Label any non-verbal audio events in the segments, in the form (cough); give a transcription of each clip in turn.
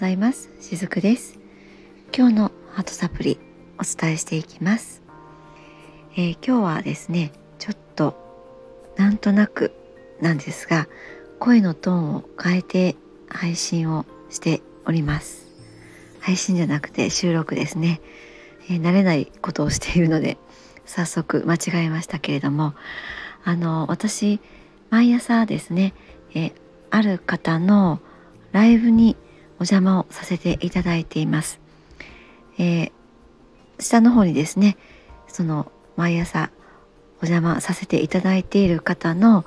ざいます。しずくです。今日のハートサプリお伝えしていきます、えー、今日はですねちょっとなんとなくなんですが声のトーンを変えて配信をしております。配信じゃなくて収録ですね、えー、慣れないことをしているので早速間違えましたけれどもあの私毎朝ですね、えー、ある方のライブにお邪魔をさせていただいています。えー、下の方にですねその毎朝お邪魔させていただいている方の、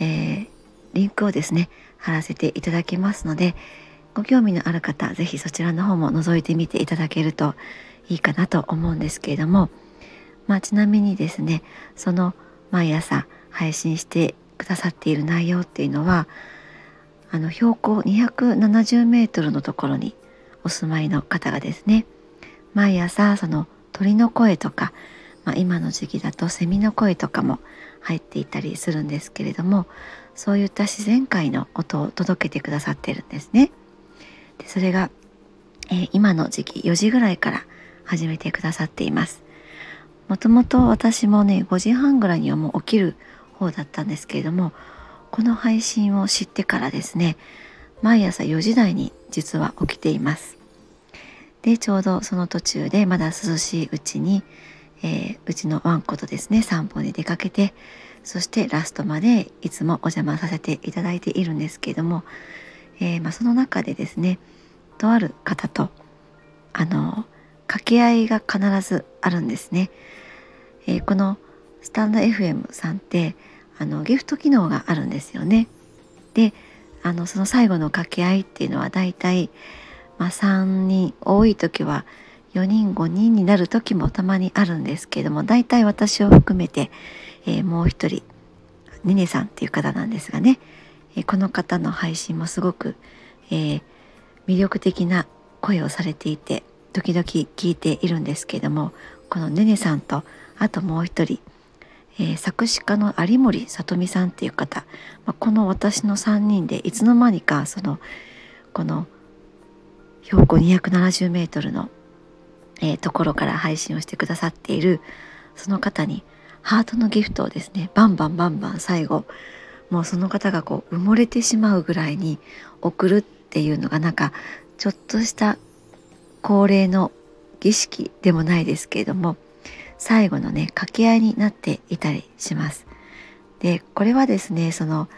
えー、リンクをですね貼らせていただきますのでご興味のある方是非そちらの方も覗いてみていただけるといいかなと思うんですけれども、まあ、ちなみにですねその毎朝配信してくださっている内容っていうのはあの標高270メートルのところにお住まいの方がですね毎朝その鳥の声とか、まあ、今の時期だとセミの声とかも入っていたりするんですけれどもそういった自然界の音を届けてくださってるんですね。でそれが、えー、今の時期4時ぐらいから始めてくださっています。もともと私もね5時半ぐらいにはもう起きる方だったんですけれどもこの配信を知ってからですね毎朝4時台に実は起きています。でちょうどその途中でまだ涼しいうちに、えー、うちのワンコとですね散歩に出かけてそしてラストまでいつもお邪魔させていただいているんですけれども、えー、まあ、その中でですねとある方とあの掛け合いが必ずあるんですね、えー、このスタンド FM さんってあのギフト機能があるんですよね。であのその最後の掛け合いっていうのはだいたい、まあ、3人多い時は4人5人になる時もたまにあるんですけれどもだいたい私を含めて、えー、もう一人ねねさんっていう方なんですがね、えー、この方の配信もすごく、えー、魅力的な声をされていて時々聞いているんですけれどもこのねねさんとあともう一人えー、作詞家の有森さ美さんっていう方、まあ、この私の3人でいつの間にかそのこの標高270メートルの、えー、ところから配信をしてくださっているその方にハートのギフトをですねバンバンバンバン最後もうその方がこう埋もれてしまうぐらいに送るっていうのがなんかちょっとした恒例の儀式でもないですけれども最後のね掛け合いになっていたりします。でこれはですねその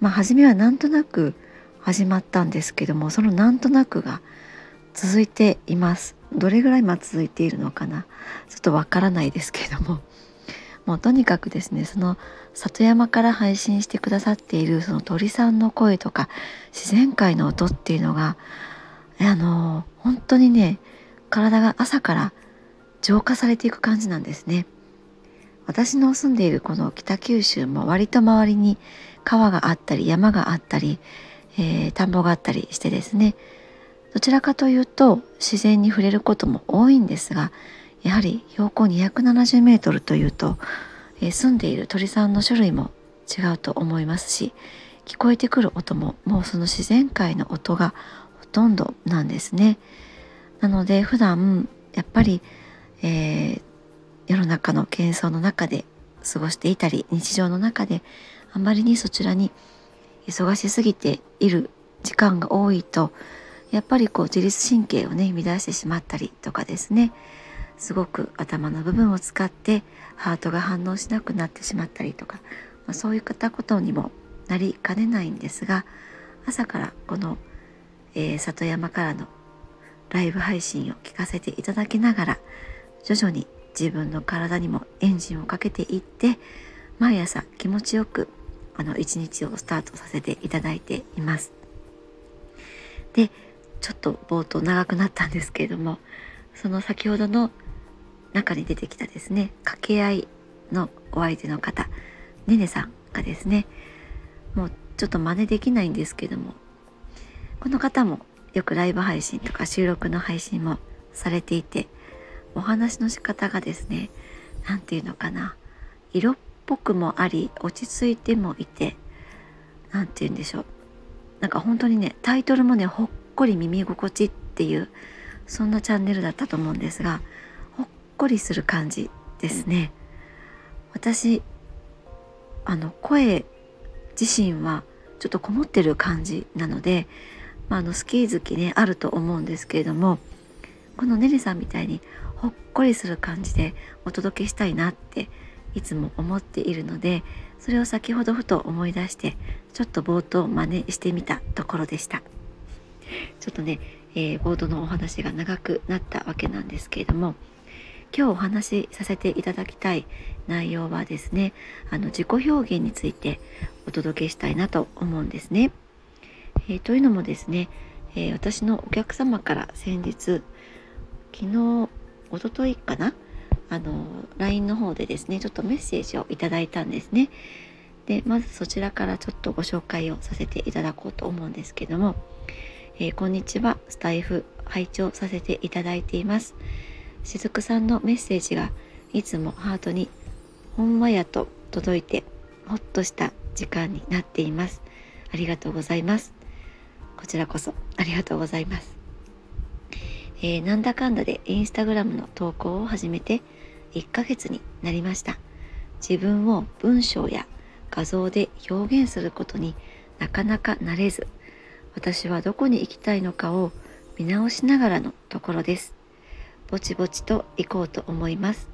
まあ初めはなんとなく始まったんですけどもそのなんとなくが続いています。どれぐらい今続いているのかな？ちょっとわからないですけども (laughs) もうとにかくですねその里山から配信してくださっているその鳥さんの声とか自然界の音っていうのがあの本当にね体が朝から浄化されていく感じなんですね私の住んでいるこの北九州も割と周りに川があったり山があったり、えー、田んぼがあったりしてですねどちらかというと自然に触れることも多いんですがやはり標高270メートルというと、えー、住んでいる鳥さんの種類も違うと思いますし聞こえてくる音ももうその自然界の音がほとんどなんですね。なので普段やっぱりえー、世の中の喧騒の中で過ごしていたり日常の中であまりにそちらに忙しすぎている時間が多いとやっぱりこう自律神経をね乱してしまったりとかですねすごく頭の部分を使ってハートが反応しなくなってしまったりとか、まあ、そういったことにもなりかねないんですが朝からこの、えー、里山からのライブ配信を聞かせていただきながら徐々に自分の体にもエンジンをかけていって毎朝気持ちよくあの一日をスタートさせていただいています。でちょっと冒頭長くなったんですけれどもその先ほどの中に出てきたですね掛け合いのお相手の方ねねさんがですねもうちょっと真似できないんですけどもこの方もよくライブ配信とか収録の配信もされていてお話の仕方がですね何て言うのかな。色っぽくもあり落ち着いてもいて何て言うんでしょう。なんか本当にねタイトルもねほっこり耳心地っていうそんなチャンネルだったと思うんですがほっこりする感じですね。私あの声自身はちょっとこもってる感じなので、まあ、あの好き好きねあると思うんですけれどもこのねりさんみたいにほっこりする感じでお届けしたいなっていつも思っているのでそれを先ほどふと思い出してちょっと冒頭真似してみたところでしたちょっとね、えー、冒頭のお話が長くなったわけなんですけれども今日お話しさせていただきたい内容はですねあの自己表現についてお届けしたいなと思うんですね。えー、というのもですね、えー、私のお客様から先日昨日おとといかな？あの LINE の方でですねちょっとメッセージをいただいたんですね。でまずそちらからちょっとご紹介をさせていただこうと思うんですけども「えー、こんにちはスタイフ拝聴させていただいています」しずくさんのメッセージがいつもハートにほんまやと届いてほっとした時間になっています。ありがとうございます。こちらこそありがとうございます。えー、なんだかんだでインスタグラムの投稿を始めて1ヶ月になりました。自分を文章や画像で表現することになかなかなれず、私はどこに行きたいのかを見直しながらのところです。ぼちぼちと行こうと思います。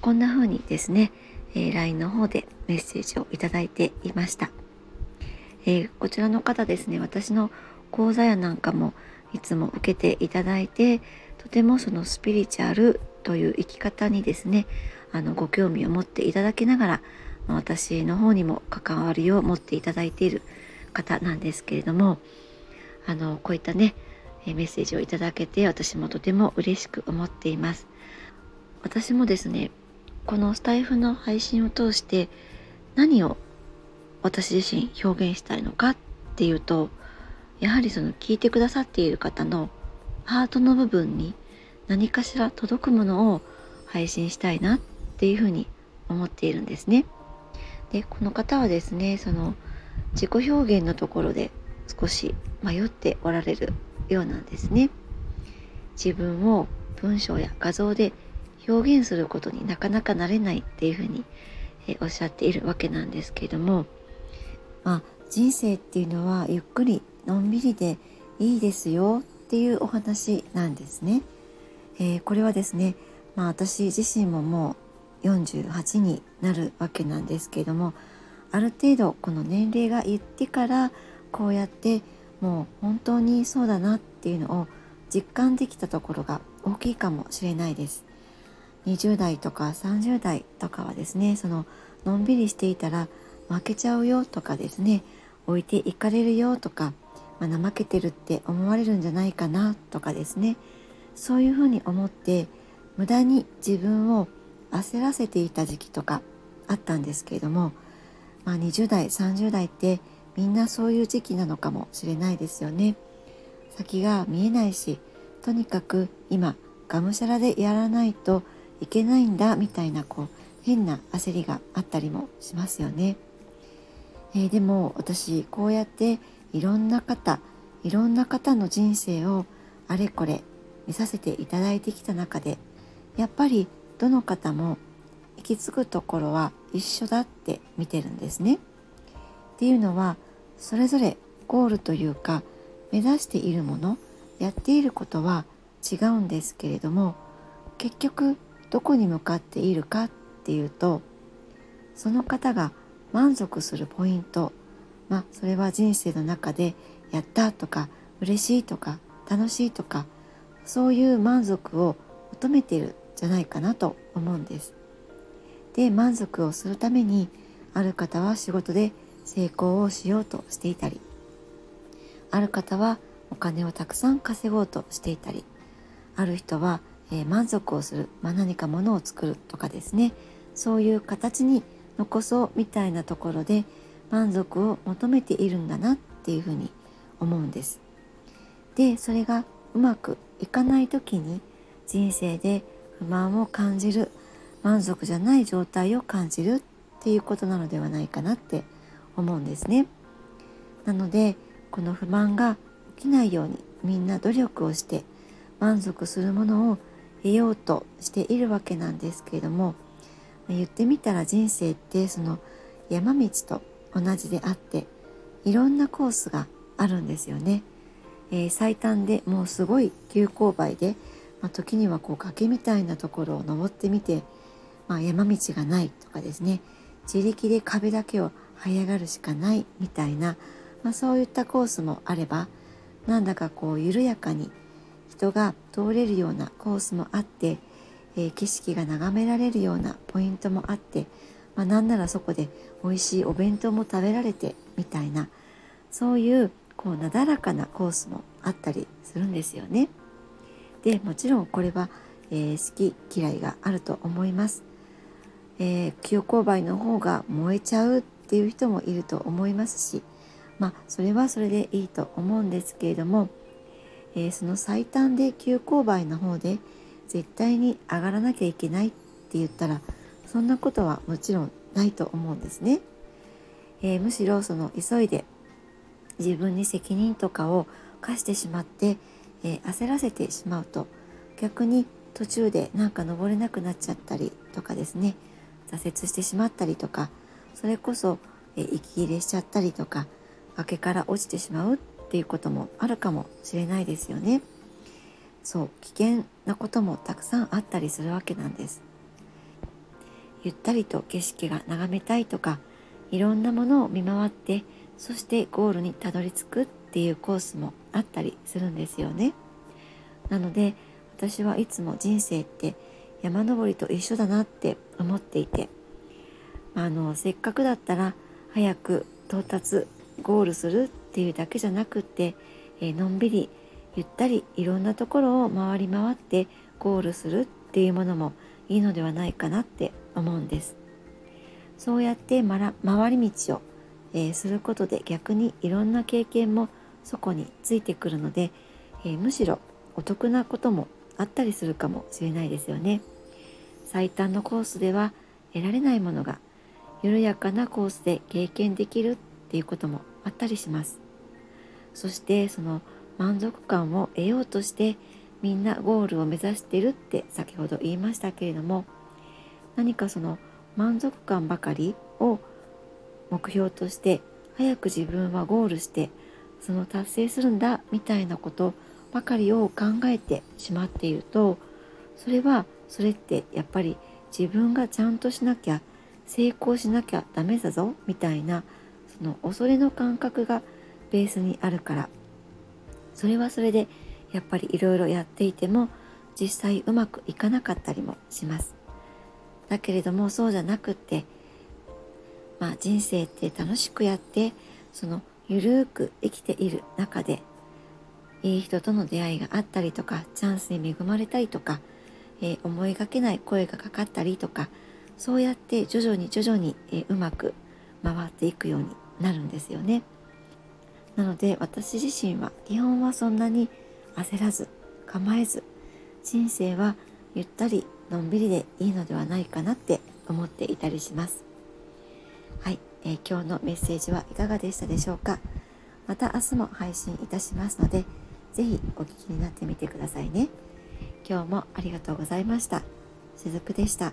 こんな風にですね、えー、LINE の方でメッセージをいただいていました。えー、こちらの方ですね、私の講座やなんかもいつも受けていただいて、とてもそのスピリチュアルという生き方にですね、あのご興味を持っていただきながら、私の方にも関わりを持っていただいている方なんですけれども、あのこういったね、メッセージをいただけて私もとても嬉しく思っています。私もですねこのスタイフの配信を通して何を私自身表現したいのかっていうとやはりその聞いてくださっている方のハートの部分に何かしら届くものを配信したいなっていうふうに思っているんですね。でこの方はですねその自己表現のところで少し迷っておられるようなんですね。自分を文章や画像で表現することになかなかなれないっていうふうに、えおっしゃっているわけなんですけれども、まあ、人生っていうのはゆっくりのんびりでいいですよっていうお話なんですね。えー、これはですね、まあ、私自身ももう48になるわけなんですけれどもある程度この年齢が言ってからこうやってもう本当にそうだなっていうのを実感できたところが大きいかもしれないです。20代とか30代とかはですねそののんびりしていたら負けちゃうよとかですね置いていかれるよとか、まあ、怠けてるって思われるんじゃないかなとかですね。そういうふうに思って無駄に自分を焦らせていた時期とかあったんですけれども、まあ、20代30代ってみんなそういう時期なのかもしれないですよね。先が見えないしとにかく今がむしゃらでやらないといけないんだみたいなこう変な焦りがあったりもしますよね、えー、でも私こうやっていろんな方いろんな方の人生をあれこれ見させていただいてきた中でやっぱりどの方も行き着くところは一緒だって見てるんですね。っていうのはそれぞれゴールというか目指しているものやっていることは違うんですけれども結局どこに向かっているかっていうとその方が満足するポイントまあそれは人生の中でやったとか嬉しいとか楽しいとかそういう満足を求めているじゃないかなと思うんです。で満足をするためにある方は仕事で成功をしようとしていたりある方はお金をたくさん稼ごうとしていたりある人は、えー、満足をする、まあ、何かものを作るとかですねそういう形に残そうみたいなところで満足を求めているんだなっていうふうに思うんです。でそれがうまくいかない時に人生で不満を感じる満足じゃない状態を感じるっていうことなのではないかなって思うんですね。なのでこの不満が起きないようにみんな努力をして満足するものを得ようとしているわけなんですけれども言ってみたら人生ってその山道と同じであっていろんなコースがあるんですよね。えー、最短でもうすごい急勾配で、まあ、時にはこう崖みたいなところを登ってみて、まあ、山道がないとかですね自力で壁だけを這い上がるしかないみたいな、まあ、そういったコースもあればなんだかこう緩やかに人が通れるようなコースもあって、えー、景色が眺められるようなポイントもあって、まあ、なんならそこで美味しいお弁当も食べられてみたいなそういうこうなだらかなコースもあったりするんですよね。でもちろんこれは、えー、好き嫌いがあると思います。えー、急勾配の方が燃えちゃうっていう人もいると思いますしまあそれはそれでいいと思うんですけれども、えー、その最短で急勾配の方で絶対に上がらなきゃいけないって言ったらそんなことはもちろんないと思うんですね。えー、むしろその急いで自分に責任とかを課してしまって、えー、焦らせてしまうと逆に途中でなんか登れなくなっちゃったりとかですね挫折してしまったりとかそれこそ、えー、息切れしちゃったりとか崖から落ちてしまうっていうこともあるかもしれないですよね。そう危険なこともたくさんあったりするわけなんです。ゆったりと景色が眺めたいとかいろんなものを見回ってそしてゴールにたどり着くっていうコースもあったりするんですよね。なので私はいつも人生って山登りと一緒だなって思っていてあのせっかくだったら早く到達ゴールするっていうだけじゃなくって、えー、のんびりゆったりいろんなところを回り回ってゴールするっていうものもいいのではないかなって思うんです。そうやって回り道をえー、することで逆にいろんな経験もそこについてくるので、えー、むしろお得なこともあったりするかもしれないですよね。最短のコースでは得られないものが緩やかなコースで経験できるっていうこともあったりします。そしてその満足感を得ようとしてみんなゴールを目指してるって先ほど言いましたけれども何かその満足感ばかりを目標として早く自分はゴールしてその達成するんだみたいなことばかりを考えてしまっているとそれはそれってやっぱり自分がちゃんとしなきゃ成功しなきゃダメだぞみたいなその恐れの感覚がベースにあるからそれはそれでやっぱりいろいろやっていても実際うまくいかなかったりもします。だけれどもそうじゃなくってまあ、人生って楽しくやってそのゆるーく生きている中でいい人との出会いがあったりとかチャンスに恵まれたりとか、えー、思いがけない声がかかったりとかそうやって徐々に徐々に、えー、うまく回っていくようになるんですよね。なので私自身は基本はそんなに焦らず構えず人生はゆったりのんびりでいいのではないかなって思っていたりします。はい、えー、今日のメッセージはいかがでしたでしょうか？また明日も配信いたしますので是非お聞きになってみてくださいね今日もありがとうございましたしずくでした。